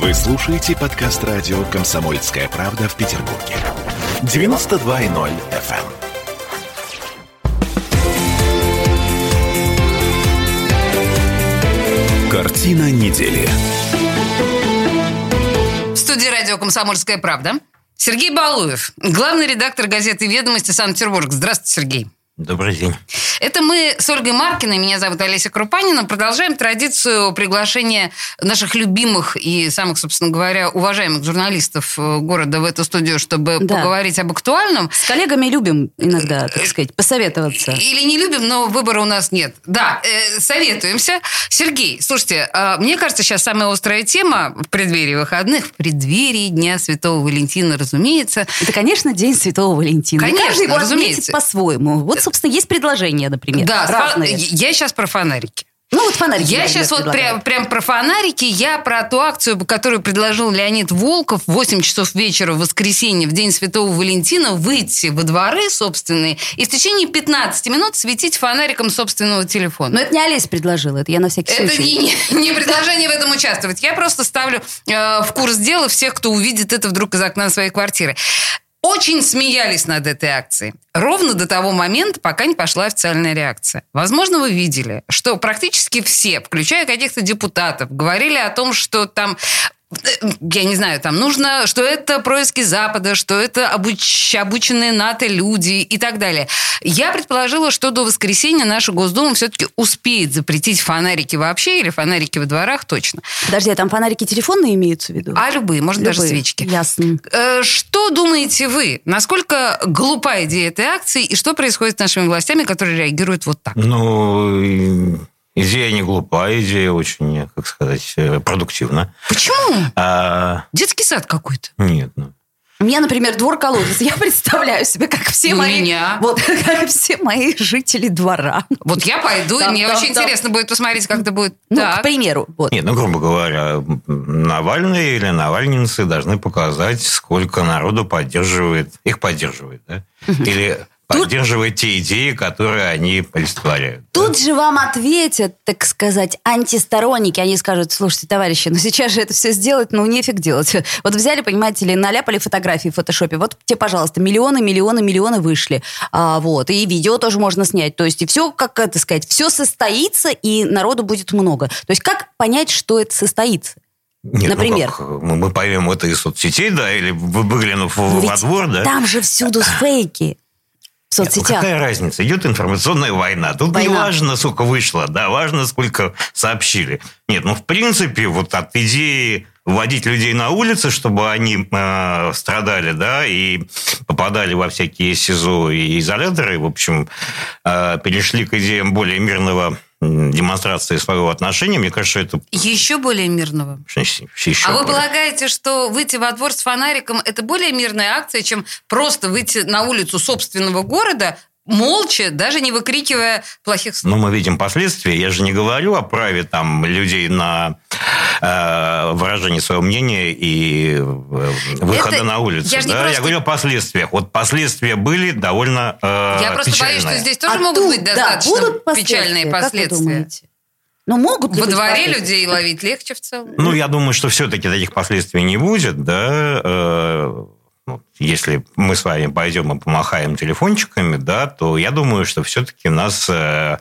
Вы слушаете подкаст радио «Комсомольская правда» в Петербурге. 92.0 FM. Картина недели. В студии радио «Комсомольская правда» Сергей Балуев, главный редактор газеты «Ведомости» Санкт-Петербург. Здравствуйте, Сергей. Добрый день. Это мы с Ольгой Маркиной, меня зовут Олеся Крупанина, продолжаем традицию приглашения наших любимых и самых, собственно говоря, уважаемых журналистов э, города в эту студию, чтобы Да. поговорить об актуальном. С коллегами любим иногда, так сказать, посоветоваться. Или не любим, но выбора у нас нет. Да, э, советуемся. Сергей, слушайте, э, мне кажется, сейчас самая острая тема в преддверии выходных, в преддверии Дня Святого Валентина, разумеется. Это, конечно, День Святого Валентина. Конечно, Каждый разумеется. по-своему. Вот, собственно, есть предложения, например, да, разные. я сейчас про фонарики. Ну, вот фонарики. Я например, сейчас вот прям, прям про фонарики, я про ту акцию, которую предложил Леонид Волков в 8 часов вечера в воскресенье, в День Святого Валентина, выйти во дворы собственные и в течение 15 минут светить фонариком собственного телефона. Но это не Олесь предложила, это я на всякий Это случай. не, не- не предложение в этом участвовать. Я просто ставлю э, в курс дела всех, кто увидит это вдруг из окна своей квартиры. Очень смеялись над этой акцией. Ровно до того момента, пока не пошла официальная реакция. Возможно, вы видели, что практически все, включая каких-то депутатов, говорили о том, что там я не знаю, там нужно, что это происки Запада, что это обуч- обученные НАТО люди и так далее. Я предположила, что до воскресенья наша Госдума все-таки успеет запретить фонарики вообще или фонарики во дворах точно. Подожди, а там фонарики телефонные имеются в виду? А любые, можно даже Любые. свечки. Ясно. Э, Что думаете вы? Насколько глупа идея этой акции и что происходит с нашими властями, которые реагируют вот так? Ну, идея не глупая, идея очень, как сказать, э, продуктивна. Почему? А, Детский сад какой-то. нет, ну, У меня, например, двор колодец. Я представляю себе, как все мои... меня. Вот, как все мои жители двора. Вот я пойду, и Там, мне там, очень там. интересно будет посмотреть, как это будет. Ну, Так. к примеру. Вот. нет, ну, грубо говоря, Навальный или навальницы должны показать, сколько народу поддерживает, их поддерживает, да? Или поддерживает те идеи, которые они олицетворяют. да? Тут же вам ответят, так сказать, антисторонники. Они скажут, слушайте, товарищи, ну сейчас же это все сделать, ну нефиг делать. Вот взяли, понимаете ли, наляпали фотографии в фотошопе. Вот те, пожалуйста, миллионы, миллионы, миллионы вышли. А, вот. И видео тоже можно снять. То есть и все, как это сказать, все состоится, и народу будет много. То есть как понять, что это состоится? Нет, ну Например? как, мы, поверим это из соцсетей, да, или вы- выглянув Но во двор, да? Там же всюду фейки в Нет, ну соцсетях. какая разница? Идет информационная война. Тут не Война. важно, сколько вышло, да, важно, сколько сообщили. Нет, ну, в принципе, вот от идеи вводить людей на улицы, чтобы они э, страдали, да, и попадали во всякие СИЗО и изоляторы, в общем, э, перешли к идеям более мирного демонстрации своего отношения. Мне кажется, это Еще более мирного. еще А вы более. полагаете, что выйти во двор с фонариком – это более мирная акция, чем просто выйти на улицу собственного города, молча, даже не выкрикивая плохих слов? Но мы видим последствия. Я же не говорю о праве там людей на э, выражение своего мнения и э, выхода Это- на улицу. я не да? просто- Я говорю о последствиях. Вот последствия были довольно э, Я просто боюсь, печальные. что здесь тоже А могут тут, быть да, достаточно будут последствия, печальные последствия. думаете? Ну, могут ли Во дворе последствия? людей ловить легче в целом. Ну, я думаю, что все-таки таких последствий не будет, да. Ну, если мы с вами пойдем и помахаем телефончиками, да, то я думаю, что все-таки нас э,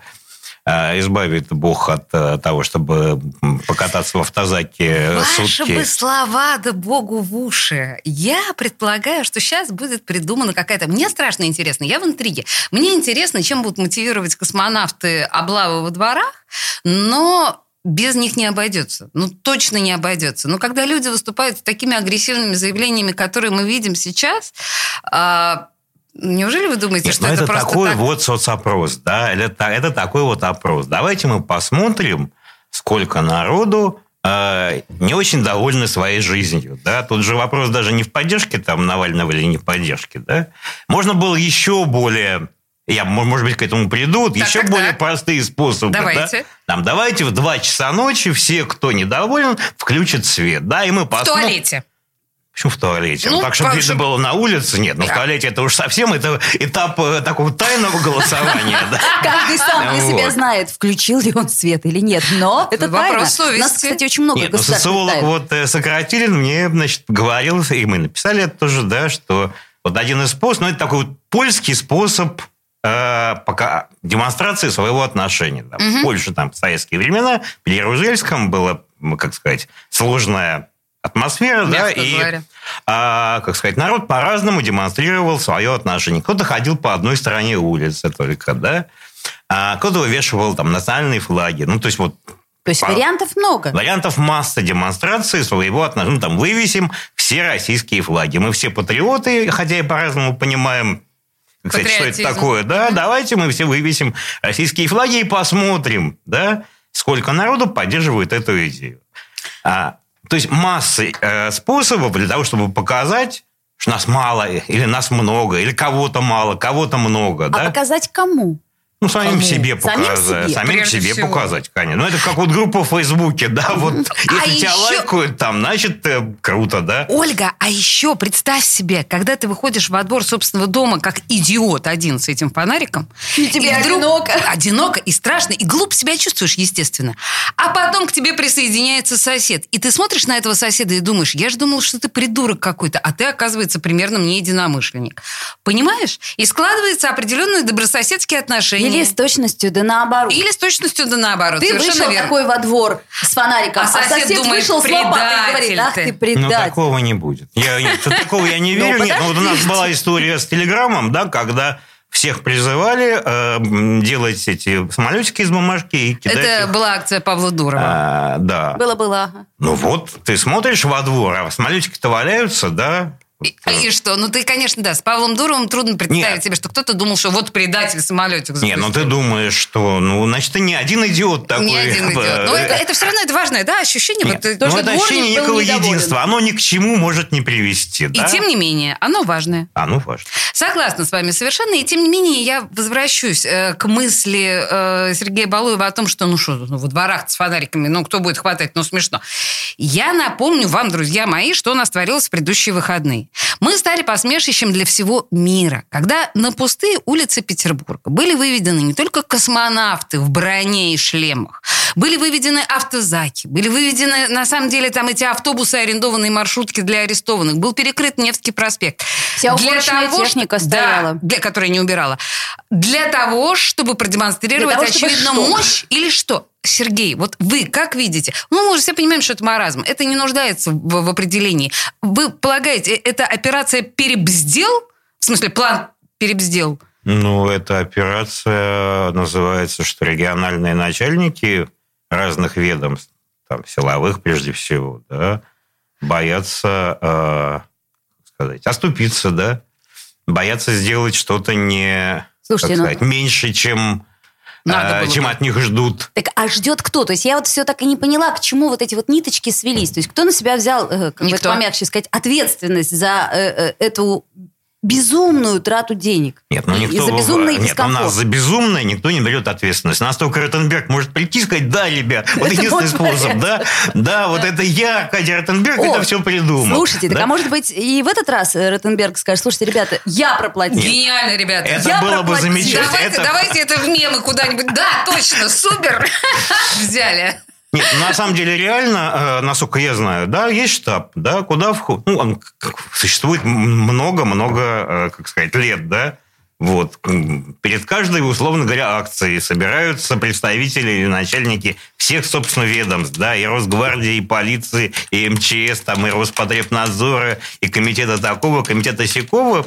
э, избавит Бог от э, того, чтобы покататься в автозаке Ваши сутки. бы слова, да богу в уши. Я предполагаю, что сейчас будет придумана какая-то... Мне страшно интересно, я в интриге. Мне интересно, чем будут мотивировать космонавты облавы во дворах, но без них не обойдется. Ну, точно не обойдется. Но когда люди выступают с такими агрессивными заявлениями, которые мы видим сейчас, а, неужели вы думаете, Нет, что ну это, это, просто такой так? вот соцопрос, да, это, это такой вот опрос. Давайте мы посмотрим, сколько народу э, не очень довольны своей жизнью, да. Тут же вопрос даже не в поддержке там Навального или не в поддержке, да. Можно было еще более я, мо- может быть, к этому придут, Так, еще так, более так. простые способы. да. Давайте. Там, давайте в 2 часа ночи все, кто недоволен, включат свет. Да, и мы В посмотрим. туалете. Почему в туалете? Ну, так, чтобы видно было на улице? Нет, ну в Да. туалете это уж совсем это этап э, такого тайного голосования. да. Каждый сам для себя знает, включил ли он свет или нет. Но это Вопрос. У нас, совести. кстати, очень много Нет, ну социолог вот э, Сократилин мне, значит, говорил, и мы написали это тоже, да, что вот один из способов, ну, это такой вот польский способ э, пока демонстрации своего отношения. Да. В Польше там в советские времена, при Ярузельском было, как сказать, сложная атмосфера, да, Мягко и, говоря. а, как сказать, народ по-разному демонстрировал свое отношение. Кто-то ходил по одной стороне улицы только, да, а кто-то вывешивал там национальные флаги. Ну, то есть вот То есть по- вариантов много. Вариантов масса демонстрации своего отношения. Ну, там, вывесим все российские флаги. Мы все патриоты, хотя и по-разному понимаем, сказать, что это такое. Да, давайте мы все вывесим российские флаги и посмотрим, да, сколько народу поддерживает эту идею. А, то есть массы э, способов для того, чтобы показать, что нас мало, или нас много, или кого-то мало, кого-то много. А да? показать кому? Ну, самим Кому? себе Самим показать. себе? Самим себе всего. показать, конечно. Ну, это как вот группа в Фейсбуке, да, вот. Если тебя еще- лайкают там, значит, э, круто, да? Ольга, а еще представь себе, когда ты выходишь во двор собственного дома как идиот один с этим фонариком. И тебе одиноко. Одиноко и страшно, и глупо себя чувствуешь, естественно. А потом к тебе присоединяется сосед. И ты смотришь на этого соседа и думаешь, я же думал, что ты придурок какой-то, а ты, оказывается, примерно мне единомышленник. Понимаешь? И складываются определенные добрососедские отношения. Или с точностью, да наоборот. Или с точностью да наоборот. Ты Совершенно вышел верно. такой во двор с фонариком, А а сосед сосед, думает, вышел с лопатой и говорит, предатель ах ты». ты Ну, предатель. такого не будет. Я, нет, такого я не Ну, верю. Нет, ну, вот у нас была история с Телеграмом, да, когда всех призывали э, делать эти самолетики из бумажки и кидать Это их. была акция Павла Дурова. А, да. Было-было. Ну вот, ты смотришь во двор, а самолетики-то валяются, да? И, и что? Ну, ты, конечно, да, с Павлом Дуровым трудно представить Нет. себе, что кто-то думал, что вот предатель самолетик Не, ну ты запустил. думаешь, что, ну, значит, ты не один идиот такой. Не один идиот. Но Э, это, это все равно это важное, да, ощущение. Нет, вот, э, ну, это ощущение некого недоволен. единства. Оно ни к чему может не привести. И да? тем не менее, оно важное. А, ну, важно. Согласна с вами совершенно. И тем не менее, я возвращусь э, к мысли э, Сергея Балуева о том, что, ну что, ну, во дворах с фонариками, ну кто будет хватать, ну смешно. Я напомню вам, друзья мои, что у нас творилось в предыдущие выходные. Мы стали посмешищем для всего мира, когда на пустые улицы Петербурга были выведены не только космонавты в броне и шлемах, были выведены автозаки, были выведены, на самом деле, там эти автобусы, арендованные маршрутки для арестованных, был перекрыт Невский проспект. Вся уборочная техника что- стояла. Да, для которой не убирала. Для того, чтобы продемонстрировать, Для того, чтобы очевидно, что? мощь или что? Сергей, вот вы как видите? Ну, мы уже все понимаем, что это маразм. Это не нуждается в, в определении. Вы полагаете, э, это операция перебздел? В смысле, план перебздел? Ну, эта операция называется, что региональные начальники разных ведомств, там, силовых прежде всего, да, боятся, э, сказать, оступиться, да, боятся сделать что-то не, Слушайте, как ну- сказать, меньше, чем, Надо э, было чем бы. от них ждут. Так, а ждет кто? То есть я вот все так и не поняла, к чему вот эти вот ниточки свелись. То есть кто на себя взял, э, как бы помягче сказать, ответственность за э, э, эту безумную трату денег? Нет, ну никто... И за безумный Нет, у дискомфорт. нас за безумное никто не берет ответственность. У нас только Ротенберг может прийти и сказать, да, ребят, вот Это единственный способ, да, да, вот это я, Катя Ротенберг, О, это все придумал. Слушайте, так Да? а может быть и в этот раз э, Ротенберг скажет, слушайте, ребята, я проплатил. Гениально, ребята. Это Я было бы замечательно. Давайте, Это- давайте это в мемы куда-нибудь. Да, точно, супер. Взяли. Нет, ну, на самом деле реально, э, насколько я знаю, да, есть штаб, да, куда вход, ну, он существует много-много, э, как сказать, лет, да, вот. Перед каждой, условно говоря, акцией собираются представители или начальники всех, собственно, ведомств, да, и Росгвардии, и полиции, и МЧС, там, и Роспотребнадзора, и комитета такого, комитета сякого.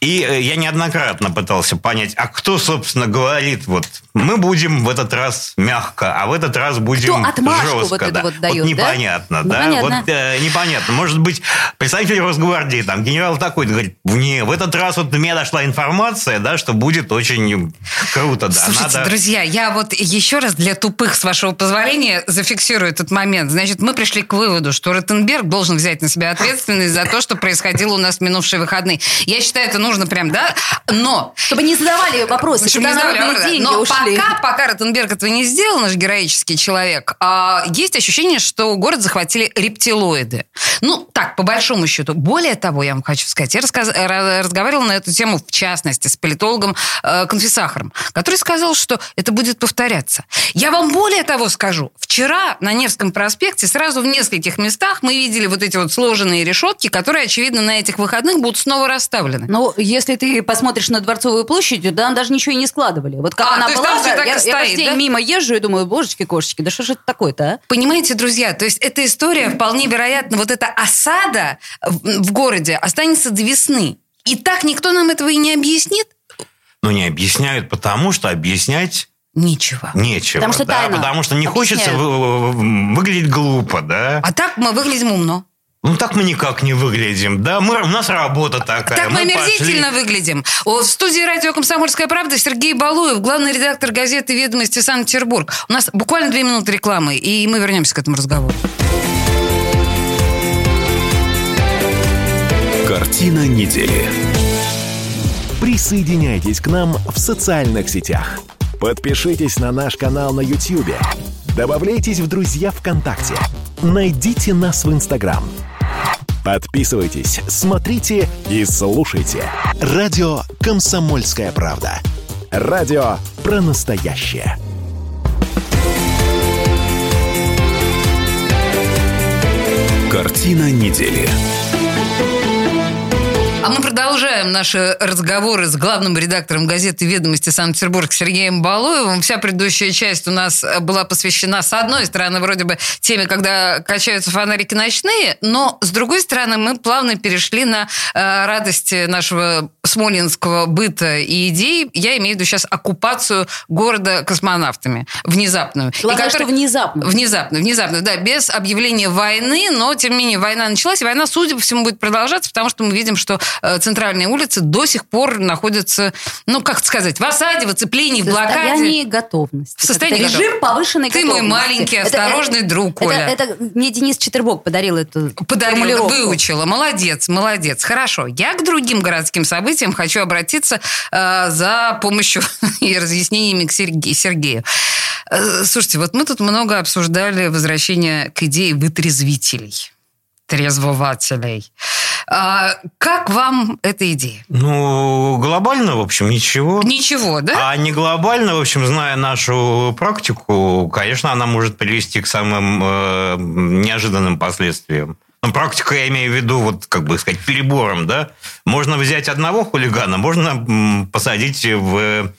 И э, я неоднократно пытался понять, а кто, собственно, говорит, вот, мы будем в этот раз мягко, а в этот раз будем Кто жестко. вот да. вот дает, да? непонятно, Ну, да? понятно. Вот э, непонятно. Может быть, представитель Росгвардии, там, генерал такой, говорит, не, в этот раз вот до меня дошла информация, да, что будет очень круто, да. Слушайте, надо... друзья, я вот еще раз для тупых, с вашего позволения, зафиксирую этот момент. Значит, мы пришли к выводу, что Ротенберг должен взять на себя ответственность за то, что происходило у нас в минувшие выходные. Я считаю, это нужно прям, да? Но Чтобы не задавали вопросы, Чтобы не задавали вопросы. деньги Но ушли. пока, пока Ротенберг этого не сделал, наш героический человек, а, есть ощущение, что город захватили рептилоиды. Ну, так, по большому счету. Более того, я вам хочу сказать, я рассказ... разговаривала на эту тему, в частности, с политологом э, Конфисахаром, который сказал, что это будет повторяться. Я вам более того скажу. Вчера на Невском проспекте сразу в нескольких местах мы видели вот эти вот сложенные решетки, которые, очевидно, на этих выходных будут снова расставлены. Ну, если ты посмотришь на Дворцовую площадь, да, там даже ничего и не складывали. Вот как А, она то есть была, там да, так и я, я стоит, каждый день да? мимо езжу и думаю, божечки-кошечки, да что же это такое-то, а? Понимаете, друзья, то есть эта история, вполне вероятно, вот эта осада в, в городе останется до весны. И так никто нам этого и не объяснит? Ну, не объясняют, потому что объяснять Ничего. нечего. Потому что да, тайна. Потому что не хочется Объясняют. вы- вы- выглядеть глупо, да? А так мы выглядим умно. Ну, так мы никак не выглядим, да? Мы, у нас работа такая. Так мы пошли. омерзительно выглядим. О, В студии радио «Комсомольская правда» Сергей Балуев, главный редактор газеты «Ведомости Санкт-Петербург». У нас буквально две минуты рекламы, и мы вернемся к этому разговору. Картина недели. Присоединяйтесь к нам в социальных сетях. Подпишитесь на наш канал на YouTube. Добавляйтесь в друзья ВКонтакте. Найдите нас в Инстаграм. Подписывайтесь, смотрите и слушайте. Радио «Комсомольская правда». Радио про настоящее. Картина недели. А мы продолжаем наши разговоры с главным редактором газеты «Ведомости Санкт-Петербург» Сергеем Балуевым. Вся предыдущая часть у нас была посвящена, с одной стороны, вроде бы теме, когда качаются фонарики ночные, но, с другой стороны, мы плавно перешли на э, радости нашего смолинского быта и идей. Я имею в виду сейчас оккупацию города космонавтами. Внезапную. И Главное, который- что внезапно. Внезапно, внезапно, да, без объявления войны, но, тем не менее, война началась, и война, судя по всему, будет продолжаться, потому что мы видим, что э, центральные улицы до сих пор находятся, ну, как сказать, в осаде, в оцеплении, в блокаде. состоянии готовности. В состоянии Это режим готов- повышенной Ты мой готовности. маленький, Это- осторожный это- друг, Коля. Это, это мне Денис Четербок подарил эту Подарила, выучила. Молодец, молодец. Хорошо. Я к другим городским событиям хочу обратиться э, за помощью и разъяснениями к Серге- Сергею. Э, слушайте, вот мы тут много обсуждали возвращение к идее вытрезвителей, трезвователей. А, как вам эта идея? Ну, глобально, в общем, ничего. Ничего, да? А не глобально, в общем, зная нашу практику, конечно, она может привести к самым э, неожиданным последствиям. Ну, практика, я имею в виду, вот, как бы сказать, перебором, да? Можно взять одного хулигана, можно посадить в,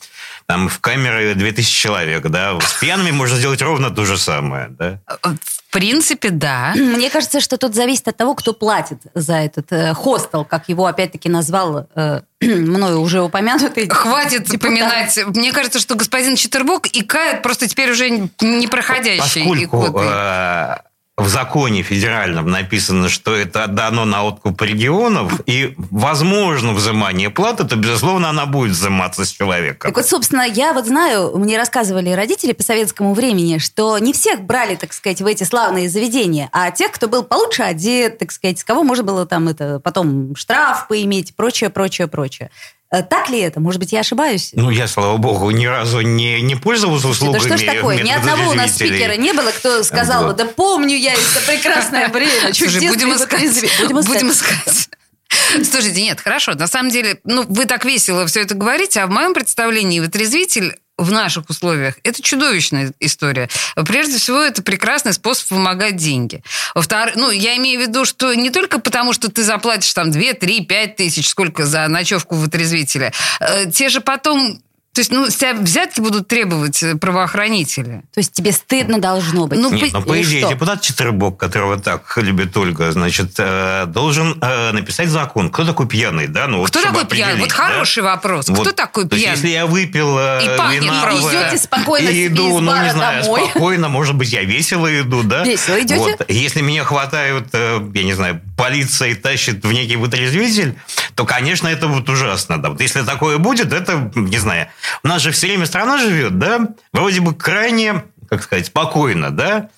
там, в камеры 2000 человек, да? С пьяными можно сделать ровно то же самое, да? В принципе, да. Мне кажется, что тут зависит от того, кто платит за этот э, хостел, как его опять-таки назвал э, мною уже упомянутый. Хватит депутат. поминать. Мне кажется, что господин Четербок икает просто теперь уже непроходящий. Поскольку икоты. э, в законе федеральном написано, что это дано на откуп регионов, и возможно взимание платы, то, безусловно, она будет взиматься с человека. Так вот, собственно, я вот знаю, мне рассказывали родители по советскому времени, что не всех брали, так сказать, в эти славные заведения, а тех, кто был получше одет, так сказать, с кого можно было там это потом штраф поиметь, прочее, прочее, прочее. Э, Так ли это? Может быть, я ошибаюсь? Ну, я, слава богу, ни разу не, не пользовался Да услугами что ж такое? Ни одного у нас спикера не было, кто сказал бы, Вот. да помню я это прекрасное время. Слушай, будем вот искать. резвее». Будем искать. Будем искать. Слушайте, нет, хорошо. На самом деле, ну, вы так весело все это говорите, а в моем представлении вытрезвитель в наших условиях это чудовищная история. Прежде всего, это прекрасный способ вымогать деньги. Во-вторых, ну, я имею в виду, что не только потому, что ты заплатишь там 2, 3, 5 тысяч, сколько за ночевку вытрезвителя, э, те же потом... То есть, ну, с тебя взятки будут требовать э, правоохранители. То есть тебе стыдно должно быть. Ну, Нет, ну, по идее, что? депутат Четвербок, которого так любит Ольга, значит, э, должен э, написать закон. Кто такой пьяный, да? Ну, вот, Кто такой пьяный? Вот да? хороший вопрос. Вот. Кто такой То есть, пьяный? если я выпил э, И пахнет вина... просто. в- Идете спокойно и иду, ну, не знаю, домой. спокойно, может быть, я весело иду, да? Весело идете? Вот. Если меня хватают, э, я не знаю, полиция и тащит в некий вытрезвитель, то, конечно, это будет ужасно, да. Вот если такое будет, это, не знаю, у нас же все время страна живет, да, вроде бы крайне, как сказать, спокойно, да,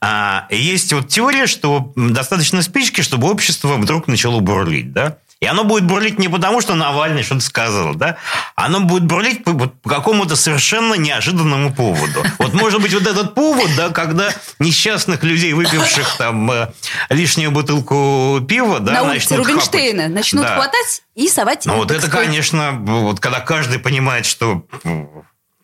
а, есть вот теория, что достаточно спички, чтобы общество вдруг начало бурлить, да. И оно будет бурлить не потому, что Навальный что-то сказал, да? Оно будет бурлить по, по какому-то совершенно неожиданному поводу. Вот может быть вот этот повод, да, когда несчастных людей, выпивших там э, лишнюю бутылку пива, да, На улице начнут Рубинштейна хапать. начнут Да. хватать и совать. Ну вот это, сказать, конечно, вот когда каждый понимает, что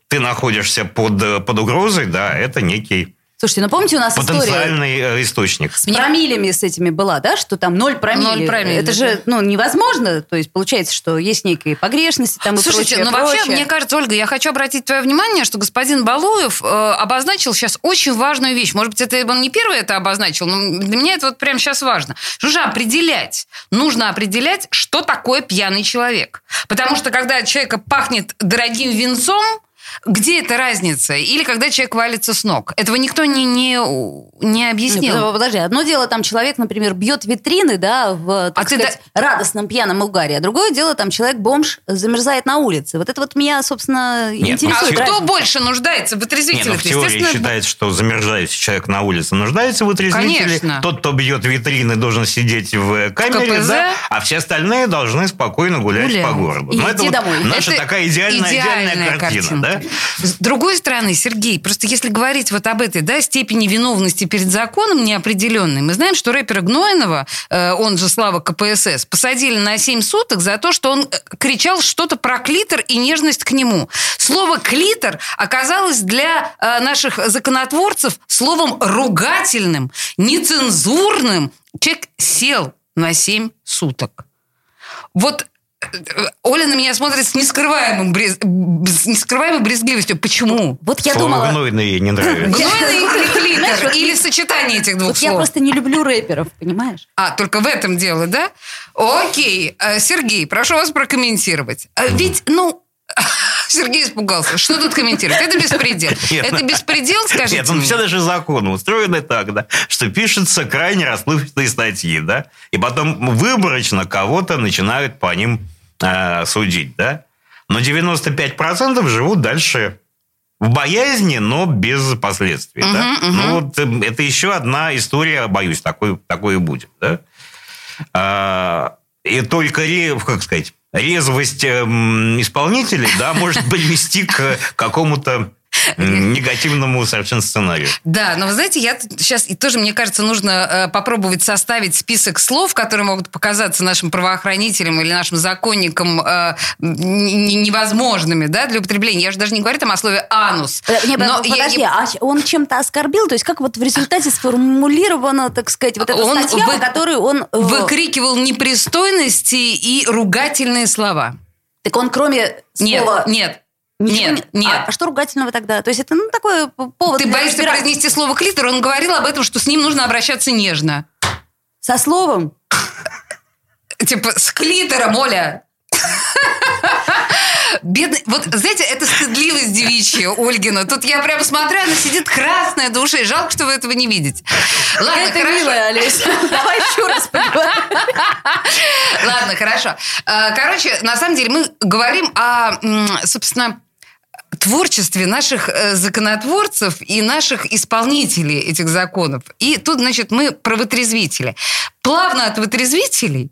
ты находишься под, э, под угрозой, да, это некий Слушайте, ну помните, у нас история потенциальный э, источник. с промилями с этими была, да, что там ноль промилле. Ноль промилле, Это же, ну, невозможно. То есть получается, что есть некие погрешности там и Слушайте, прочее, ну вообще, прочее. мне кажется, Ольга, я хочу обратить твое внимание, что господин Балуев э, обозначил сейчас очень важную вещь. Может быть, это он не первый это обозначил, но для меня это вот прямо сейчас важно. Нужно определять, нужно определять, что такое пьяный человек. Потому что когда человека пахнет дорогим винцом, где эта разница? Или когда человек валится с ног? Этого никто не, не, не объяснил. Нет, подожди, одно дело, там человек, например, бьет витрины, да, в, так А ты сказать, радостном пьяном угаре, а другое дело, там человек-бомж замерзает на улице. Вот это вот меня, собственно, Нет, ну, а интересует. кто разница. больше нуждается в Нет, отрезвителе? ну, в теории считается, что замерзающий человек на улице нуждается в отрезвителе. Конечно. Тот, кто бьет витрины, должен сидеть в камере, КПЗ. да, а все остальные должны спокойно гулять, Гулять. по городу. И Ну, идти домой. наша Это такая идеальная, идеальная, картина, да? С другой стороны, Сергей, просто если говорить вот об этой да, степени виновности перед законом неопределенной, мы знаем, что рэпера Гнойного, э, он же Слава КПСС, посадили на 7 суток за то, что он э, кричал что-то про клитор и нежность к нему. Слово «клитор» оказалось для э, наших законотворцев словом ругательным, нецензурным. Человек сел на 7 суток. Вот Оля на меня смотрит с нескрываемым брез- с нескрываемой брезгливостью. Почему? Вот я Слово думала... гнойное ей не нравится. Гнойный или Или сочетание этих двух Вот я слов? просто не люблю рэперов, понимаешь? А, только в этом дело, да? Окей. Э, Сергей, прошу вас прокомментировать. А Ведь, ну, Сергей испугался. Что тут комментировать? Это беспредел. Нет, Это ну- беспредел, скажите Нет, ну мне? все даже законы устроены так, да, что пишутся крайне расплывчатые статьи, да, и потом выборочно кого-то начинают по ним э, судить, да. Но 95% живут дальше в боязни, но без последствий, да. Мгм, мгм. Ну вот э, это еще одна история, боюсь, такой, такое и будет, да. А, и только, как сказать, резвость эм, исполнителей, да, может привести к какому-то негативному совершенно сценарию. Да, но вы знаете, я сейчас и тоже, мне кажется, нужно э, попробовать составить список слов, которые могут показаться нашим правоохранителям или нашим законникам э, невозможными да, для употребления. Я же даже не говорю там о слове «анус». Э, Не, Но подожди, я- а он чем-то оскорбил? То есть как вот в результате сформулирована, так сказать, вот эта Он статья, вы- по которой он... выкрикивал непристойности и ругательные слова. Так он кроме Нет, слова... нет, ничего нет, не- нет. А, а что ругательного тогда? То есть это, ну, такой повод Ты боишься разбирательства. произнести слово «клитор», он говорил об этом, что с ним нужно обращаться нежно. Со словом? Типа, с клитором, Оля. Бедный, вот, знаете, это стыдливость девичья Ольгина. Тут я прям смотрю, она сидит красная до ушей. Жалко, что вы этого не видите. Ладно, это хорошо. милая, Олеся. Давай еще раз поговорим. Ладно, хорошо. Э, Короче, на самом деле мы говорим о, собственно, творчестве наших э, законотворцев и наших исполнителей этих законов. И тут, значит, мы про вытрезвители. Плавно от вытрезвителей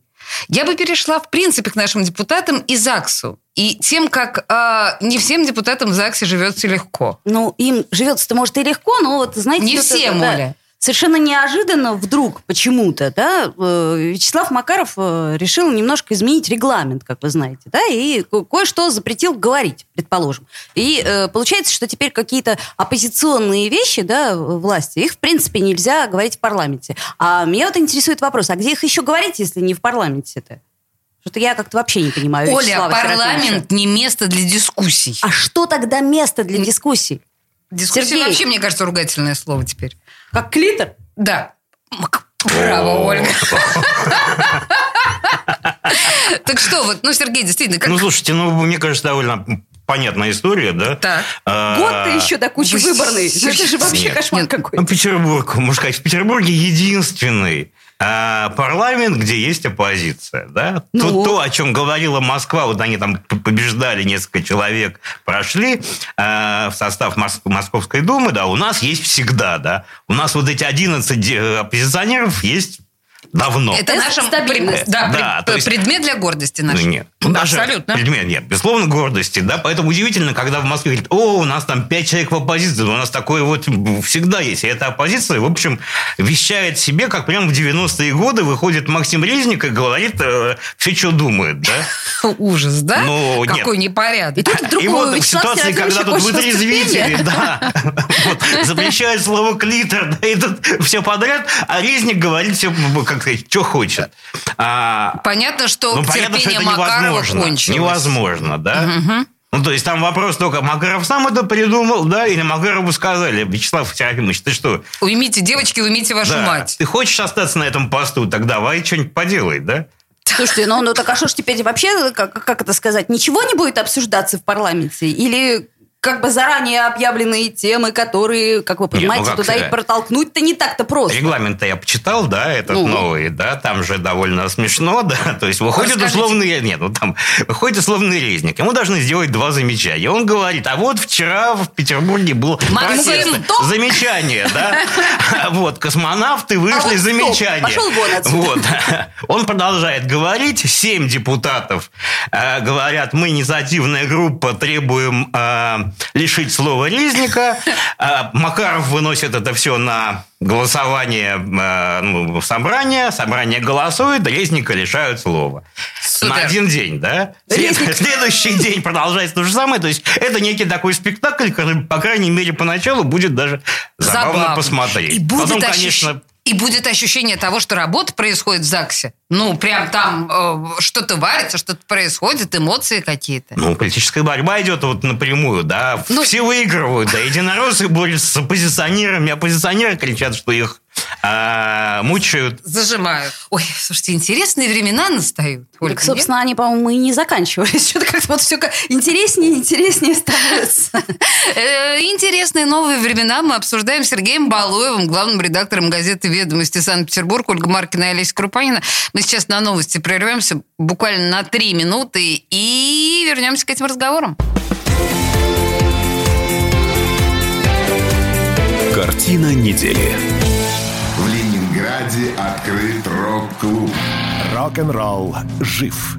я бы перешла, в принципе, к нашим депутатам и ЗАГСу. И тем, как э, не всем депутатам в ЗАГСе живется легко. Ну, им живется-то, может, и легко, но вот, знаете... Не всем, это, да, Оля. Совершенно неожиданно вдруг почему-то, да, э, Вячеслав Макаров э, решил немножко изменить регламент, как вы знаете, да, и ко- кое-что запретил говорить, предположим. И э, получается, что теперь какие-то оппозиционные вещи, да, власти, их, в принципе, нельзя говорить в парламенте. А меня вот интересует вопрос, а где их еще говорить, если не в парламенте-то? Что-то я как-то вообще не понимаю. Оля, Вячеслава Серафимовича. парламент не место для дискуссий. А что тогда место для дискуссий? Дискуссия Сергей. вообще, мне кажется, ругательное слово теперь. Как клитор? Да. Браво, Ольга. Так что вот, ну, Сергей, действительно, как... Ну, слушайте, ну, мне кажется, довольно понятная история, да? Так. А, Год-то еще до кучи вы- выборный. Это же вообще кошмар какой. Ну, Петербург, можно сказать, в Петербурге единственный а, парламент, где есть оппозиция, да? Ну. То, то, о чем говорила Москва, вот они там побеждали, несколько человек прошли а, в состав Мос- Московской Думы, да, у нас есть всегда, да. У нас вот эти 11 де- оппозиционеров есть Давно. Это, Это наш стабильность. да, Да, пред- то есть- предмет для гордости наш. Ну, нет. Ну, даже Абсолютно. Предмет нет. Безусловно, гордости, да. Поэтому удивительно, когда в Москве говорят, о, у нас там пять человек в оппозиции. У нас такое вот всегда есть. И эта оппозиция, в общем, вещает себе, как прямо в 90-е годы выходит Максим Резник и говорит э, все, что думает, да. Ужас, да? Ну, нет. Какой непорядок. И тут вдруг И вот в ситуации, когда тут вытрезвители, да, запрещают слово клитор, да, и тут все подряд, а Резник говорит все, как сказать, что хочет. А, Понятно, что ну, понятно, что терпение это Макарова невозможно. кончилось. Невозможно, да? Ну, то есть там вопрос только, Макаров сам это придумал, да, или Макарову сказали, Вячеслав Серафимович, ты что? Уймите, девочки, уймите вашу да, мать. Ты хочешь остаться на этом посту, так давай что-нибудь поделай, да? Слушайте, ну, ну так а что ж теперь вообще, как, как это сказать, ничего не будет обсуждаться в парламенте? Или как бы заранее объявленные темы, которые, как вы понимаете, ну как туда и протолкнуть-то не так-то просто. Регламент-то я почитал, да, этот Ну. новый, да, там же довольно смешно, да, то есть выходит Расскажите. условный, нет, ну там выходит условный резник, ему должны сделать два замечания. Он говорит, а вот вчера в Петербурге был Максим, замечание, да, вот космонавты вышли, А стоп, замечание. пошел вон отсюда. Вот, он продолжает говорить, семь депутатов э, говорят, мы инициативная группа требуем э, лишить слова резника, Э, Макаров выносит это все на голосование э, ну, собрания, собрание голосует, резника лишают слова. Супер. На один день, да? Резник. Следующий день продолжается то же самое. То есть это некий такой спектакль, который, по крайней мере, поначалу будет даже забавно, Забавно. посмотреть. И будет, Потом, ощущ- конечно, и будет ощущение того, что работа происходит в ЗАГСе. Ну, прям там э, что-то варится, что-то происходит, эмоции какие-то. Ну, политическая борьба идет вот напрямую, да. Ну- Все выигрывают, да. Единороссы борются с оппозиционерами, оппозиционеры кричат, что их а, мучают. Зажимают. Ой, слушайте, интересные времена настают. Ольга, Так, собственно, они, по-моему, и не заканчивались. Что-то как-то вот все интереснее и интереснее становится. нет? Э, Интересные новые времена мы обсуждаем с Сергеем Балуевым, главным редактором газеты «Ведомости Санкт-Петербург», Ольга Маркина и Олеся Крупанина. Мы сейчас на новости прервемся буквально на три минуты и вернемся к этим разговорам. Картина недели. Ленинграде открыт рок-клуб. Рок-н-ролл жив.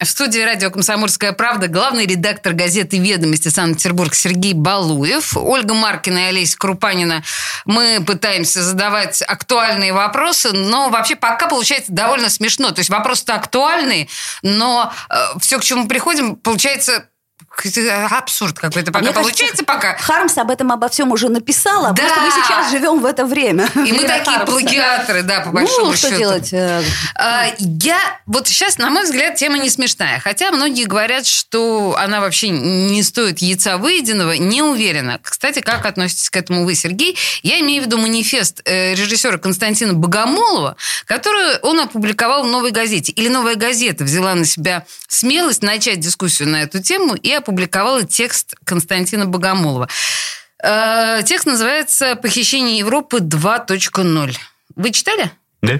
В студии радио «Комсомольская правда» главный редактор газеты «Ведомости» Санкт-Петербург Сергей Балуев, Ольга Маркина и Олеся Крупанина. Мы пытаемся задавать актуальные вопросы, но вообще пока получается довольно смешно. То есть вопросы-то актуальные, но все, к чему приходим, получается абсурд какой-то пока Мне получается кажется, пока. Хармс об этом обо всем уже написала, Да. просто мы сейчас живем в это время. И мы такие Хармса. плагиаторы, да, по большому Ну, что счету. делать? э, А, Я вот сейчас, на мой взгляд, тема не смешная. Хотя многие говорят, что она вообще не стоит яйца выеденного. Не уверена. Кстати, как относитесь к этому вы, Сергей? Я имею в виду манифест э, режиссера Константина Богомолова, который он опубликовал в «Новой газете». Или «Новая газета» взяла на себя смелость начать дискуссию на эту тему и опубликовала текст Константина Богомолова. Э, Текст называется «Похищение Европы 2.0». Вы читали? Да?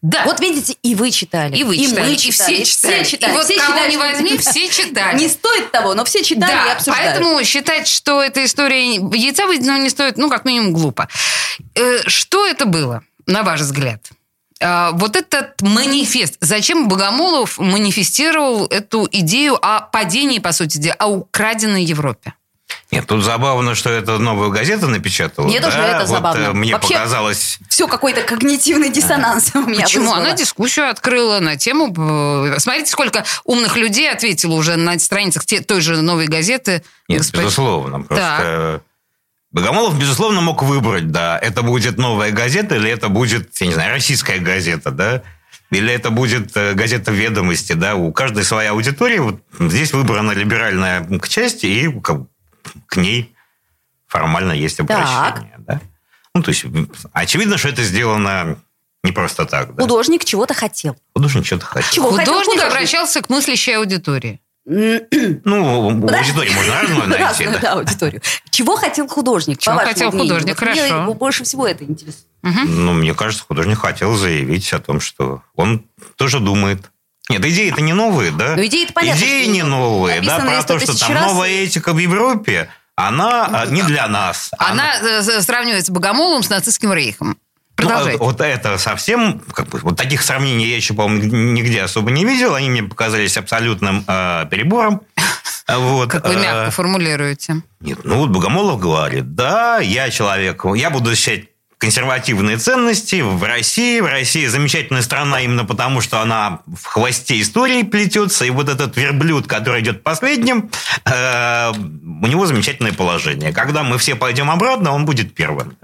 Да. Вот видите, и вы читали. И вы читали, мы и читали, все читали. Все читали. И вот все кого читали, не возьми, все читали. Не стоит того, но все читали и Да, обсуждают. поэтому считать, что эта история яйца выеденного не стоит, ну, как минимум, глупо. Э, Что это было, на ваш взгляд? А, Вот этот манифест. Зачем Богомолов манифестировал эту идею о падении, по сути дела, о украденной Европе? Нет, тут забавно, что это новую газету напечатала. Мне тоже да? это Вот, забавно. э, Мне Вообще- показалось... Все, какой-то когнитивный диссонанс у меня Почему? вызвало. Она дискуссию открыла на тему... э, Смотрите, сколько умных людей ответило уже на страницах той же новой газеты. Нет, Господин- безусловно. Просто Так. Богомолов, безусловно, мог выбрать, да, это будет новая газета или это будет, я не знаю, российская газета, да, или это будет э, газета «Ведомости», да, у каждой своя аудитория, вот здесь выбрана либеральная часть, и к ней формально есть обращение, да. Ну, то есть, очевидно, что это сделано не просто так, да. Художник чего-то хотел. Художник что-то хотел. Чего хотел Художник художник? обращался к мыслящей аудитории. Ну, у аудитории можно разную найти, Разную, да. да, аудиторию. Чего хотел художник? Чего хотел мнению? художник? Вот Хорошо. больше всего это интересует. Ну, мне кажется, художник хотел заявить о том, что он тоже думает. Нет, идеи-то не новые, да? Ну, идеи-то понятно, Идеи не новые, да, про то, что там раз. новая этика в Европе, она а, не для нас. Она э, с- сравнивается Богомоловым с нацистским рейхом. Ну, Продолжайте. вот это совсем, как бы, вот таких сравнений я еще, по-моему, нигде особо не видел. Они мне показались абсолютным э, перебором. Вот. как вы э, мягко формулируете. Нет, ну вот Богомолов говорит, да, я человек, я буду защищать консервативные ценности в России. В России замечательная страна именно потому, что она в хвосте истории плетется. И вот этот верблюд, который идет последним, э, у него замечательное положение. Когда мы все пойдем обратно, он будет первым.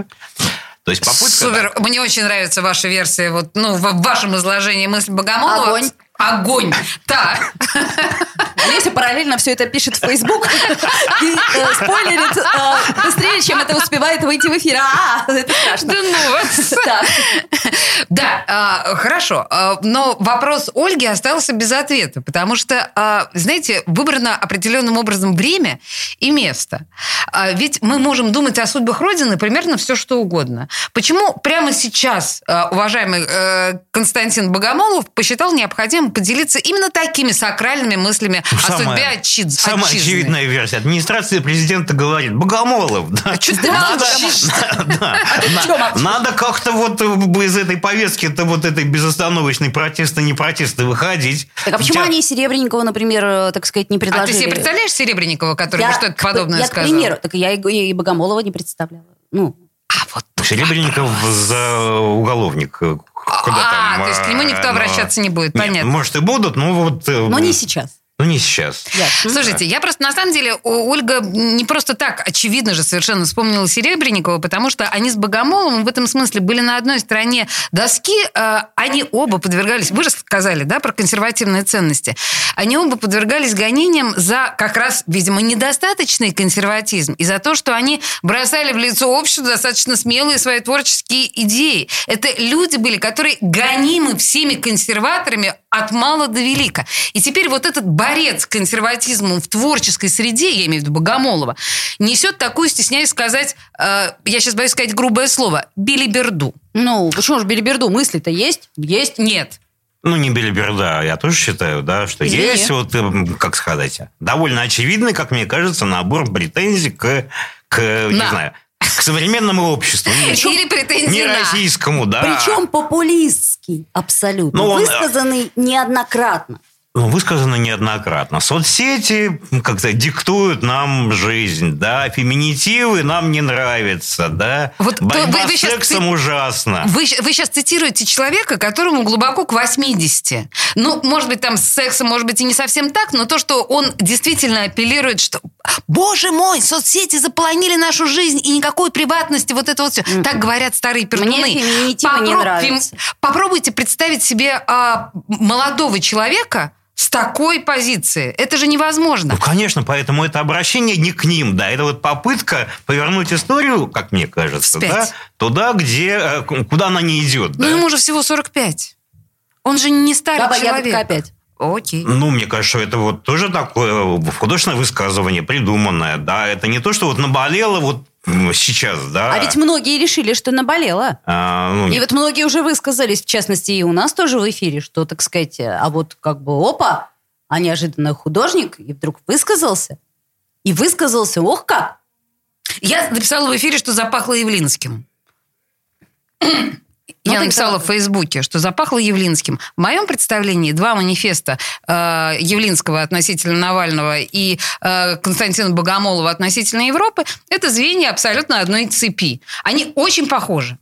То есть попытка... Супер. Мне очень нравится ваша версия, вот, ну, в в вашем изложении мысли Богомолова. Огонь. Огонь. Так. Олеся параллельно все это пишет в Facebook и э, спойлерит э, быстрее, чем это успевает выйти в эфир. А, это страшно. Да ну вас. Так. Да, а, хорошо. А, но вопрос Ольги остался без ответа, потому что, а, знаете, выбрано определенным образом время и место. Ведь мы можем думать о судьбах Родины примерно все, что угодно. Почему прямо сейчас уважаемый э, Константин Богомолов посчитал необходимым поделиться именно такими сакральными мыслями о Самая- судьбе отчиз- Самая отчизны? очевидная версия. Администрация президента говорит, Богомолов, да, надо, на- молчишь? надо как-то вот э, из этой повестки-то вот этой безостановочной протеста, не протеста выходить. Так а почему они Серебренникова, например, э, так сказать, не А предложили? ты себе представляешь Серебренникова, который что-то подобное я, сказал? к примеру, так я и, и Богомолова не представляла. Ну, А вот Серебренников за уголовник. Куда а, там, то есть к нему никто но- обращаться не будет, Нет, понятно. Может, и будут, но вот... э, но не сейчас. Ну, не сейчас. Ясно. Слушайте, я просто на самом деле Ольга не просто так, очевидно же, совершенно вспомнила Серебренникова, потому что они с Богомоловым в этом смысле были на одной стороне доски, э, они оба подвергались, вы же сказали, да, про консервативные ценности, они оба подвергались гонениям за как раз, видимо, недостаточный консерватизм и за то, что они бросали в лицо обществу достаточно смелые свои творческие идеи. Это люди были, которые гонимы всеми консерваторами от мала до велика. И теперь вот этот борец с консерватизмом в творческой среде, я имею в виду Богомолова, несет такую, стесняюсь сказать, э, я сейчас боюсь сказать грубое слово, билиберду. Ну, почему же Белиберду? Мысли-то есть? Есть. Нет. Ну, не белиберда, я тоже считаю, да, что Извини. есть вот, э, как сказать, довольно очевидный, как мне кажется, набор претензий к, к не На. знаю, к современному обществу. Не- Или претензии Не российскому, да. Причем популистский абсолютно. Ну, он, Высказанный неоднократно. Ну, высказано неоднократно. Соцсети как-то диктуют нам жизнь, да, феминитивы нам не нравятся, да, Вот борьба вы- вы с сексом ци- ужасно. Вы, вы сейчас цитируете человека, которому глубоко к 80. Ну, может быть, там с сексом, может быть, и не совсем так, но то, что он действительно апеллирует, что «Боже мой, соцсети заполонили нашу жизнь, и никакой приватности, вот это вот все». Так говорят старые пердуны. Мне феминитивы не фем- Попробуйте представить себе а, молодого человека с такой позиции. Это же невозможно. Ну, конечно, поэтому это обращение не к ним, да, это вот попытка повернуть историю, как мне кажется, Вспять. да, туда, где, э, куда она не идет, Ну, да. ему же всего 45. Он же не старый Баба человек. Ягодка опять. Окей. Ну, мне кажется, это вот тоже такое художественное высказывание, придуманное, да. Это не то, что вот наболело вот сейчас, да. А ведь многие решили, что наболело. А, ну, И нет. вот многие уже высказались, в частности, и у нас тоже в эфире, что, так сказать, а вот как бы опа, а неожиданно художник, и вдруг высказался. И высказался, ох как! Я написала в эфире, что запахло Явлинским. Ну, Я ты написала да. в Фейсбуке, что запахло Явлинским. В моем представлении два манифеста э, Явлинского относительно Навального и э, Константина Богомолова относительно Европы – это звенья абсолютно одной цепи. Они очень похожи.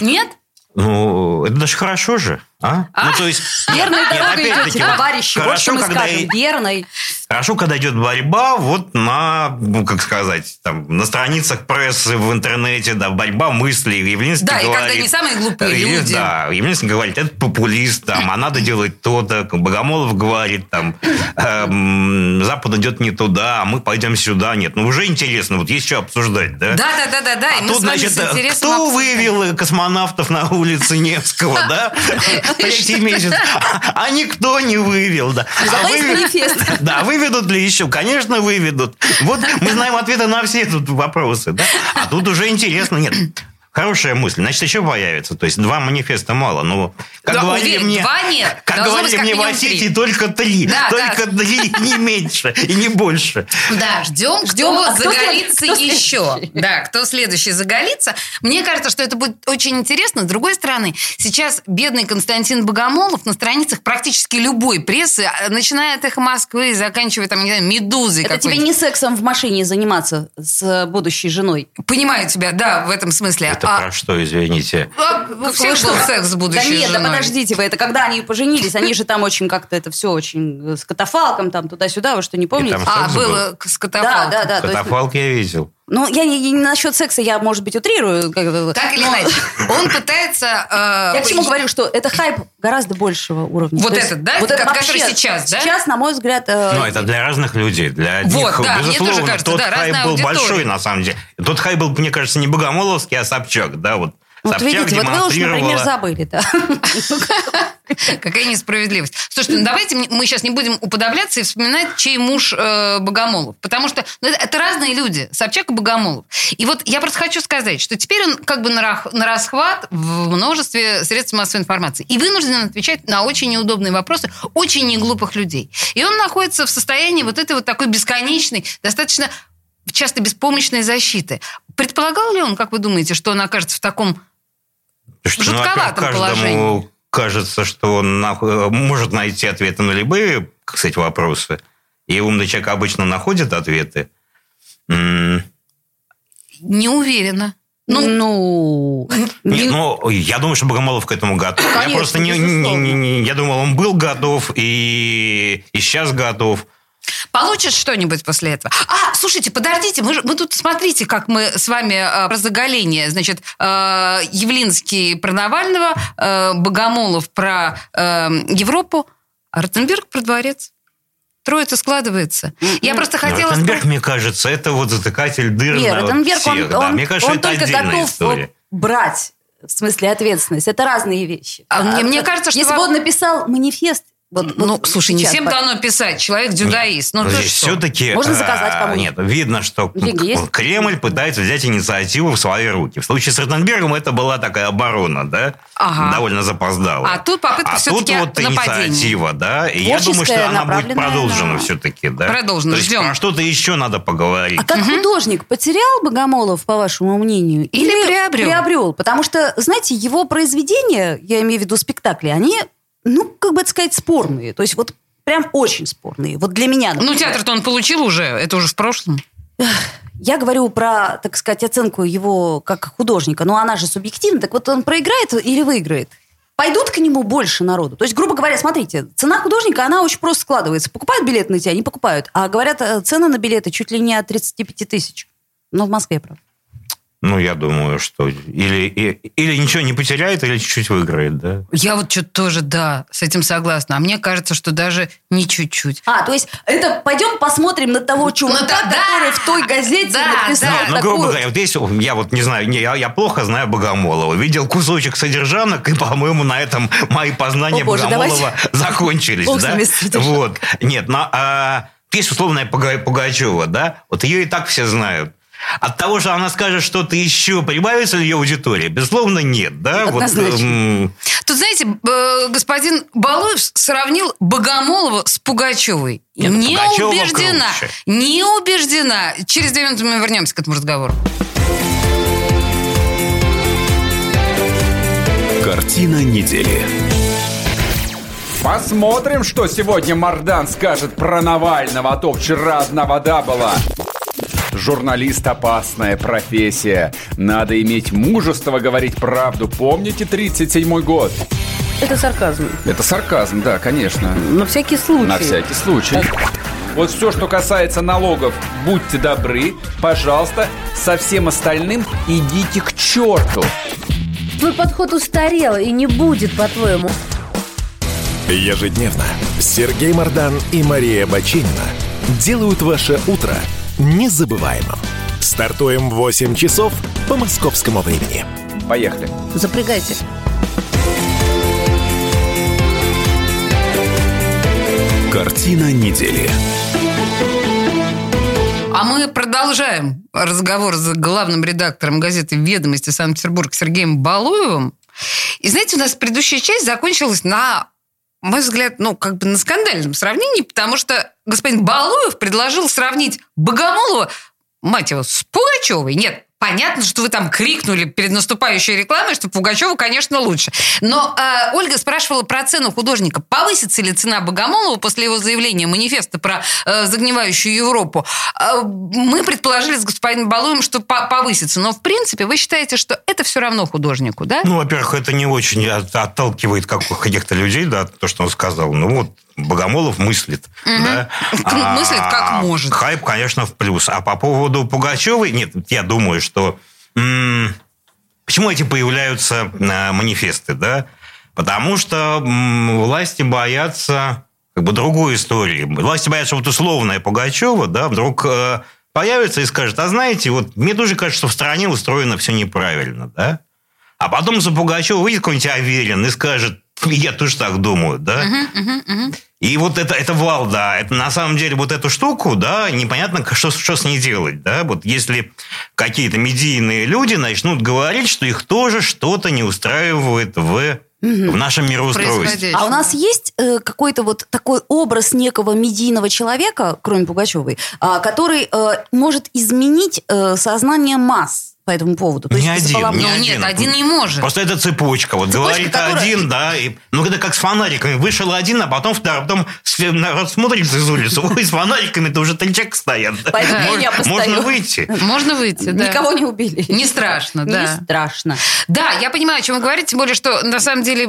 Нет? Ну, это даже хорошо же, а? Ну, то есть... Верной нет, дорогой идете, вот товарищи. Вот хорошо, что мы когда скажем. и- Верной. Хорошо, когда идет борьба вот на, ну, как сказать, там, на страницах прессы, в интернете, да, борьба мыслей. Явлинский Да, и говорит, когда не самые глупые Явлин- люди. Да, Явлинский говорит, это популист, там, а надо делать то-то. Богомолов говорит, там, эм, Запад идет не туда, а мы пойдем сюда. Нет, ну уже интересно, вот есть что обсуждать, да? Да, да, да, да, да. И А мы тут, значит, кто обсуждаем. вывел космонавтов на улице Невского, да? Третий месяц. А никто не вывел, да. А вывел- манифест. Да, выведут ли еще? Конечно, выведут. Вот мы знаем ответы на все тут вопросы, да? А тут уже интересно. Нет, Хорошая мысль. Значит, еще появится. То есть два манифеста мало. Но, как Да, говорили уверен, мне, два нет. как Должно говорили быть как мне в Осетии, три. только три. Да, только три, не меньше и не больше. Да, ждем, Ждем. кто кто заголится кто еще. следующий? Да, кто следующий заголится. Мне кажется, что это будет очень интересно. С другой стороны, сейчас бедный Константин Богомолов на страницах практически любой прессы, а, начиная от «Эхо Москвы» и заканчивая там, не знаю, «Медузой» Это тебе не сексом в машине заниматься с будущей женой. Понимаю тебя, да, в этом смысле. Это А- про что, извините? а, у всех Вы что? был секс с будущей Да нет, да женой. подождите вы, это когда они поженились, они же там очень как-то это все очень э, с катафалком там туда-сюда, вы что, не помните? А, было был? с Да, катафалком. да, да. есть, Катафалк я видел. Ну, я не, не насчет секса, я, может быть, утрирую. как Так или иначе, он пытается... э, Я к чему говорю, что это хайп гораздо большего уровня. Вот То есть этот, да? Вот это Ко- который вообще сейчас, да? Сейчас, на мой взгляд... э, Ну, это для разных людей. Для одних, Вот, да, мне безусловно, тоже кажется, тот да, хайп был аудитория. большой, на самом деле. Тот хайп был, мне кажется, не Богомоловский, а Собчак, да, вот. Вот Собчак видите, вот вы уж, например, забыли, да. Какая несправедливость. Слушайте, ну давайте мы сейчас не будем уподобляться и вспоминать, чей муж э, Богомолов. Потому что ну, это, это разные люди. Собчак и Богомолов. И вот я просто хочу сказать, что теперь он как бы на, на расхват в множестве средств массовой информации. И вынужден отвечать на очень неудобные вопросы очень неглупых людей. И он находится в состоянии вот этой вот такой бесконечной, достаточно часто беспомощной защиты. Предполагал ли он, как вы думаете, что он окажется в таком Что, ну, жутковатом во-первых, каждому положении? Кажется, что он нах- э, может найти ответы на любые, кстати, вопросы. И умный человек обычно находит ответы. Не уверена? Ну, Ну, Нет, ну, я думаю, что Богомолов к этому готов. я Конечно, просто не, не- не- не- я думал, он был готов и, и сейчас готов. Получишь что-нибудь после этого? А, слушайте, подождите, мы, же- мы тут смотрите, как мы с вами э, про заголение. Значит, э, Явлинский про Навального, э, Богомолов про э, Европу, а Ротенберг про дворец. Троица складывается. Я просто хотела... Ротенберг, мне кажется, это вот затыкатель дыр Нет, на Ротенберг, всех. он, да. он- мне кажется, он это только готов история. брать, в смысле ответственность. Это разные вещи. А мне- мне кажется, что Если бы он написал манифест, вот, Ну, вот слушай, не всем по- дано писать. Человек. Ну, Но ты здесь что? все-таки... Можно заказать кому-нибудь. Нет, видно, что Деньги есть? Кремль пытается взять инициативу в свои руки. В случае с Ротенбергом это была такая оборона, да? Ага. Довольно запоздала. А тут попытка а всё-таки тут вот нападения. инициатива, да? И я думаю, что она будет продолжена на- все-таки, да? Продолжена, То есть ждем. про что-то еще надо поговорить. А как художник потерял Богомолов, по вашему мнению? Или приобрел? Приобрел. Потому что, знаете, его произведения, я имею в виду спектакли, они, ну, как бы это сказать, спорные. То есть вот прям очень спорные. Вот для меня, Ну, например. театр-то он получил уже. Это уже в прошлом. Я говорю про, так сказать, оценку его как художника. Но она же субъективна. Так вот он проиграет или выиграет? Пойдут к нему больше народу. То есть, грубо говоря, смотрите, цена художника, она очень просто складывается. Покупают билет на тебя, не покупают. А говорят, э, цены на билеты чуть ли не от 35 тысяч. Но в Москве, правда. Ну, я думаю, что или, и- или ничего не потеряет, или чуть-чуть выиграет, да? Я вот что-то тоже, да, с этим согласна. А мне кажется, что даже не чуть-чуть. А, то есть это пойдем посмотрим на того чувака, да, который в той газете да, написал да. Нет, ну, такую... грубо говоря, вот здесь я вот не знаю, не, я, я плохо знаю Богомолова. Видел кусочек содержанок, и, по-моему, на этом мои познания О, боже, Богомолова закончились. Бог да? Вот. Нет, но а, есть условная Пуга- Пугачева, да? Вот ее и так все знают. От того, что она скажет что-то еще, прибавится ли ее аудитория? Безусловно, нет, да? Вот, Однозначно. м, Тут, знаете, э, господин Балуев сравнил Богомолова с Пугачевой. Нет, не Пугачева убеждена. круче. Не убеждена. Через две минуты мы вернемся к этому разговору. Картина недели. Посмотрим, что сегодня Мардан скажет про Навального, а то вчера одна вода была. Журналист – опасная профессия. Надо иметь мужество говорить правду. Помните 37-й год? Это сарказм. Это сарказм, да, конечно. На всякий случай. На всякий случай. Вот все, что касается налогов, будьте добры, пожалуйста, со всем остальным идите к черту. Твой подход устарел и не будет, по-твоему. Ежедневно Сергей Мардан и Мария Бачинина делают ваше утро незабываемым. Стартуем в 8 часов по московскому времени. Поехали. Запрягайте. Картина недели. А мы продолжаем разговор с главным редактором газеты «Ведомости Санкт-Петербург» Сергеем Балуевым. И знаете, у нас предыдущая часть закончилась на мой взгляд, ну, как бы на скандальном сравнении, потому что господин Балуев предложил сравнить Богомолова, мать его, с Пугачевой. Нет, Понятно, что вы там крикнули перед наступающей рекламой, что Пугачева, конечно, лучше. Но э, Ольга спрашивала про цену художника. Повысится ли цена Богомолова после его заявления манифеста про э, загнивающую Европу? Э, мы предположили с господином Балуем, что по повысится. Но, в принципе, вы считаете, что это все равно художнику, да? Ну, во-первых, это не очень отталкивает каких-то людей, да, то, что он сказал. Ну, вот Богомолов мыслит. Угу. Да? мыслит как может. Хайп, конечно, в плюс. А по поводу Пугачевой, нет, я думаю, что... М- почему эти появляются э, манифесты, да? Потому что м- власти боятся как бы другой истории. Власти боятся, вот условная Пугачева, да, вдруг э, появится и скажет, а знаете, вот мне тоже кажется, что в стране устроено все неправильно, да? А потом за Пугачева выйдет какой-нибудь Аверин и скажет, я тоже так думаю, да? Угу, угу, угу. И вот это, это вал, да, это на самом деле вот эту штуку, да, непонятно, что, что с ней делать, да, вот если какие-то медийные люди начнут говорить, что их тоже что-то не устраивает в в нашем мироустройстве. А у нас есть э, какой-то вот такой образ некого медийного человека, кроме Пугачевой, э, который э, может изменить э, сознание масс? По этому поводу. То не есть, один, не ну, один. Нет, один не может. Просто это цепочка. Вот цепочка, говорит которая... один, да. И, ну, это как с фонариками. Вышел один, а потом второй. Потом народ смотрит из улицы. Ой, с фонариками-то уже три человека стоят. Поэтому можно, я можно выйти. Можно выйти, да. Никого не убили. Не страшно, да. Не страшно. Да, я понимаю, о чем вы говорите, тем более, что на самом деле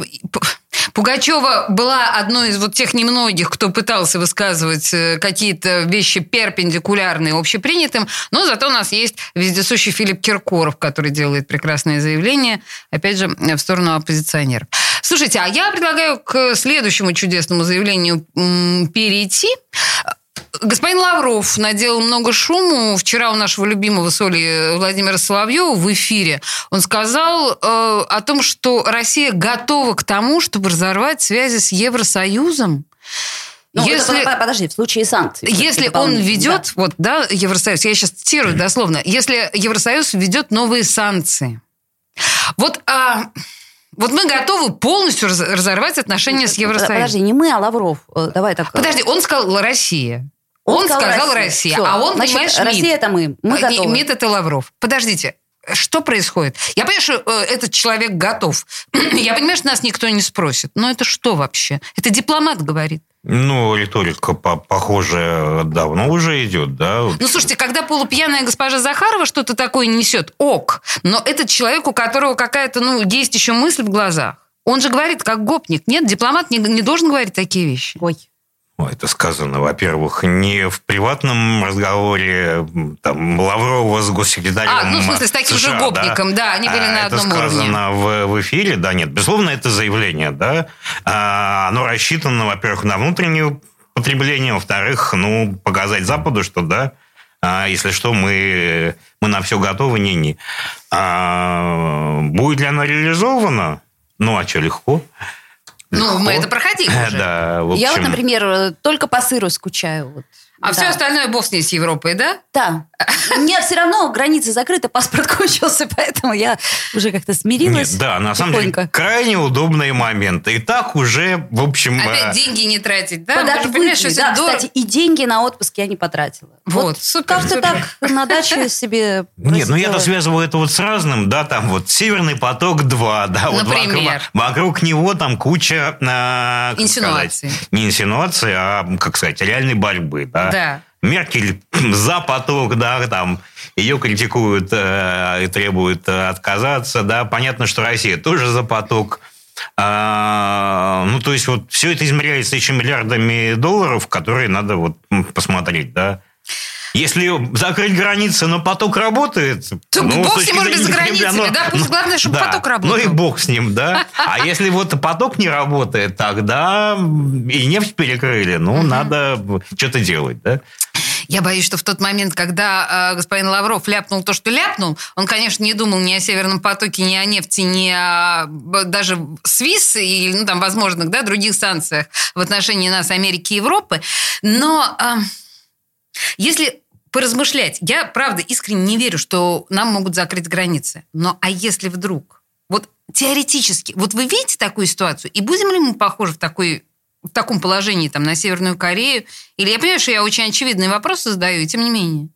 Пугачева была одной из вот тех немногих, кто пытался высказывать э, какие-то вещи перпендикулярные общепринятым, но зато у нас есть вездесущий Филипп Киркоров, который делает прекрасные заявления, опять же, в сторону оппозиционеров. Слушайте, а я предлагаю к следующему чудесному заявлению перейти. Господин Лавров наделал много шуму. Вчера у нашего любимого соли Владимира Соловьева в эфире он сказал э, о том, что Россия готова к тому, чтобы разорвать связи с Евросоюзом. Ну, если, это, подожди, в случае санкций. Если он ведет, да. вот, да, Евросоюз, я сейчас цитирую дословно, если Евросоюз введет новые санкции, вот, а, вот мы готовы полностью разорвать отношения с Евросоюзом. Подожди, не мы, а Лавров. Э, давай так. Подожди, он сказал Россия. Он, он сказал, сказал Россия, Россия а он, Значит, понимаешь, Россия МИД. это мы. Мы готовы. МИД это Лавров. Подождите, что происходит? Я понимаю, что э, этот человек готов. Я понимаю, что нас никто не спросит. Но это что вообще? Это дипломат говорит. Ну, риторика по похожая давно уже идет, да. Ну, слушайте, когда полупьяная госпожа Захарова что-то такое несет, ок. Но этот человек, у которого какая-то, ну, есть еще мысль в глазах. Он же говорит, как гопник. Нет, дипломат не, не должен говорить такие вещи. Ой. Это сказано, во-первых, не в приватном разговоре там, Лаврова с госсекретарем А, ну, в смысле, с таким США, же гопником, да, да они были а, на одном это сказано уровне. В, в эфире, да, нет. Безусловно, это заявление, да. А, оно рассчитано, во-первых, на внутреннее потребление, во-вторых, ну, показать Западу, что, да, а, если что, мы, мы на все готовы, не-не. А, будет ли оно реализовано? Ну, а что, легко? Ну, мы это проходили уже. Да, Я вот, например, только по сыру скучаю. Вот. А Да. все остальное бог с ней с Европой, да? Да. У меня все равно граница закрыта, паспорт кончился, поэтому я уже как-то смирилась. Нет, да, на самом деле, крайне удобные моменты. И так уже, в общем... Опять э, деньги не тратить, да? Ты понимаешь, что Да, дорого. кстати, и деньги на отпуск я не потратила. Вот, супер, Как-то супер. так на даче себе... Нет, ну я-то связываю это вот с разным, да, там вот Северный поток-2, да, вот Например? вокруг, вокруг него там куча... э, Инсинуаций. не инсинуации, а, как сказать, реальной борьбы, да. Да. Меркель за поток, да, там ее критикуют э, и требуют отказаться, да. Понятно, что Россия тоже за поток. А, ну, то есть, вот все это измеряется еще миллиардами долларов, которые надо вот посмотреть, да. Если закрыть границы, но поток работает... То ну, бог с ним, может быть, за границами, да? Пусть ну, главное, чтобы да. поток работал. Ну и бог с ним, да. А если вот поток не работает, тогда и нефть перекрыли, ну, надо что-то делать, да. Я боюсь, что в тот момент, когда э, господин Лавров ляпнул то, что ляпнул, он, конечно, не думал ни о Северном потоке, ни о нефти, ни о даже СВИС или, ну, там, возможных, да, других санкциях в отношении нас, Америки и Европы. Но э, если поразмышлять, я, правда, искренне не верю, что нам могут закрыть границы. Но а если вдруг? Вот теоретически, вот вы видите такую ситуацию, и будем ли мы похожи в такой в таком положении там, на Северную Корею? Или я понимаю, что я очень очевидные вопросы задаю, и тем не менее.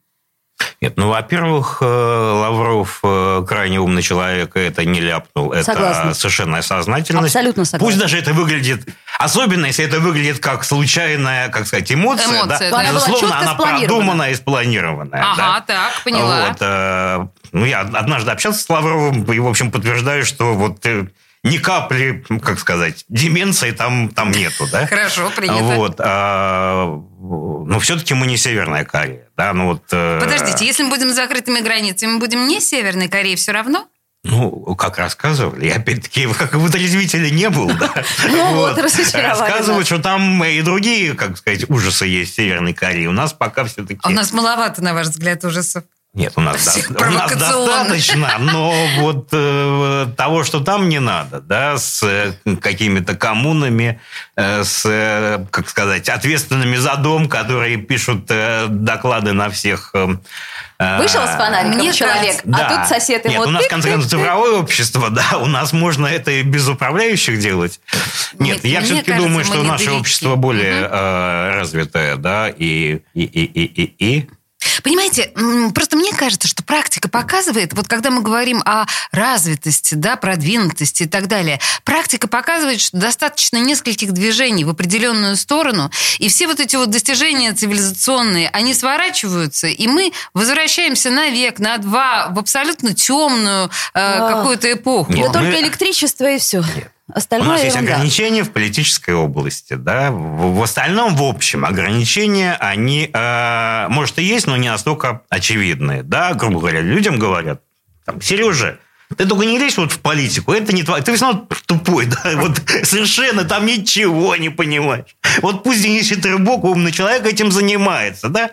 Нет, ну, во-первых, э, Лавров э, крайне умный человек, и это не ляпнул. Это Согласна. совершенно сознательность. Абсолютно согласна. Пусть даже это выглядит... Особенно, если это выглядит как случайная, как сказать, эмоция. Эмоция, да, да. Она была Безусловно, она продуманная и спланированная. Ага, да. так, поняла. Вот, э, ну, я однажды общался с Лавровым, и, в общем, подтверждаю, что вот э, ни капли, как сказать, деменции там, там нету, да? Хорошо, принято. Вот. а, но все-таки мы не Северная Корея, да? Ну, вот, э, Подождите, если мы будем с закрытыми границами, мы будем не Северной Кореей все равно? Ну, как рассказывали, я опять-таки, как вытрезвителя не был, да. Ну вот, разочаровали Рассказывают, что там и другие, как сказать, ужасы есть в Северной Корее. У нас пока все-таки... А у нас маловато, на ваш взгляд, ужасов. Нет, у нас, до- у нас достаточно, но вот э, того, что там не надо, да, с э, какими-то коммунами, э, с, э, как сказать, ответственными за дом, которые пишут э, доклады на всех... э, Вышел с фонариком Мне человек, кажется, а тут сосед ему... Нет, у нас, в конце концов, цифровое общество, да, у нас можно это и без управляющих делать. Нет, я все-таки думаю, что наше общество более э, развитое, да, и... и, и, и, и, и. Понимаете, просто мне кажется, что практика показывает, вот когда мы говорим о развитости, да, продвинутости и так далее, практика показывает, что достаточно нескольких движений в определенную сторону, и все вот эти вот достижения цивилизационные, они сворачиваются, и мы возвращаемся на век, на два, в абсолютно темную э, какую-то эпоху. Нет, мы- только электричество и все. У Остальное нас есть ерунда. ограничения в политической области, да. В, в остальном, в общем, ограничения, они, э, может, и есть, но не настолько очевидные, да. Грубо говоря, людям говорят, там, Сережа, ты только не лезь вот в политику, это не твое. Ты все равно тупой, да, вот совершенно там ничего не понимаешь. Вот пусть Денис Хитрыбок, умный человек, этим занимается, да.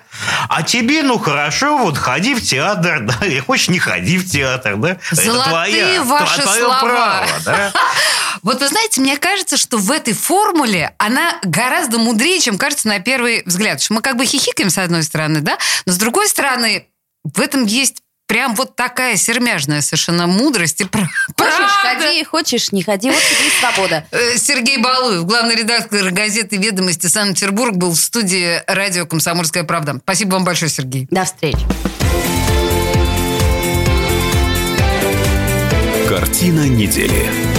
А тебе, ну, хорошо, вот ходи в театр, да, или хочешь, не ходи в театр, да. Золотые это твоя, ваши твое слова. право, да. Вот вы знаете, мне кажется, что в этой формуле она гораздо мудрее, чем кажется на первый взгляд. Мы как бы хихикаем с одной стороны, да, но с другой стороны в этом есть прям вот такая сермяжная совершенно мудрость и пра- Хочешь, правда. ходи, хочешь, не ходи. Вот тебе и свобода. Э, Сергей Балуев, главный редактор газеты «Ведомости Санкт-Петербург», был в студии радио «Комсомольская правда». Спасибо вам большое, Сергей. До встречи. Картина недели.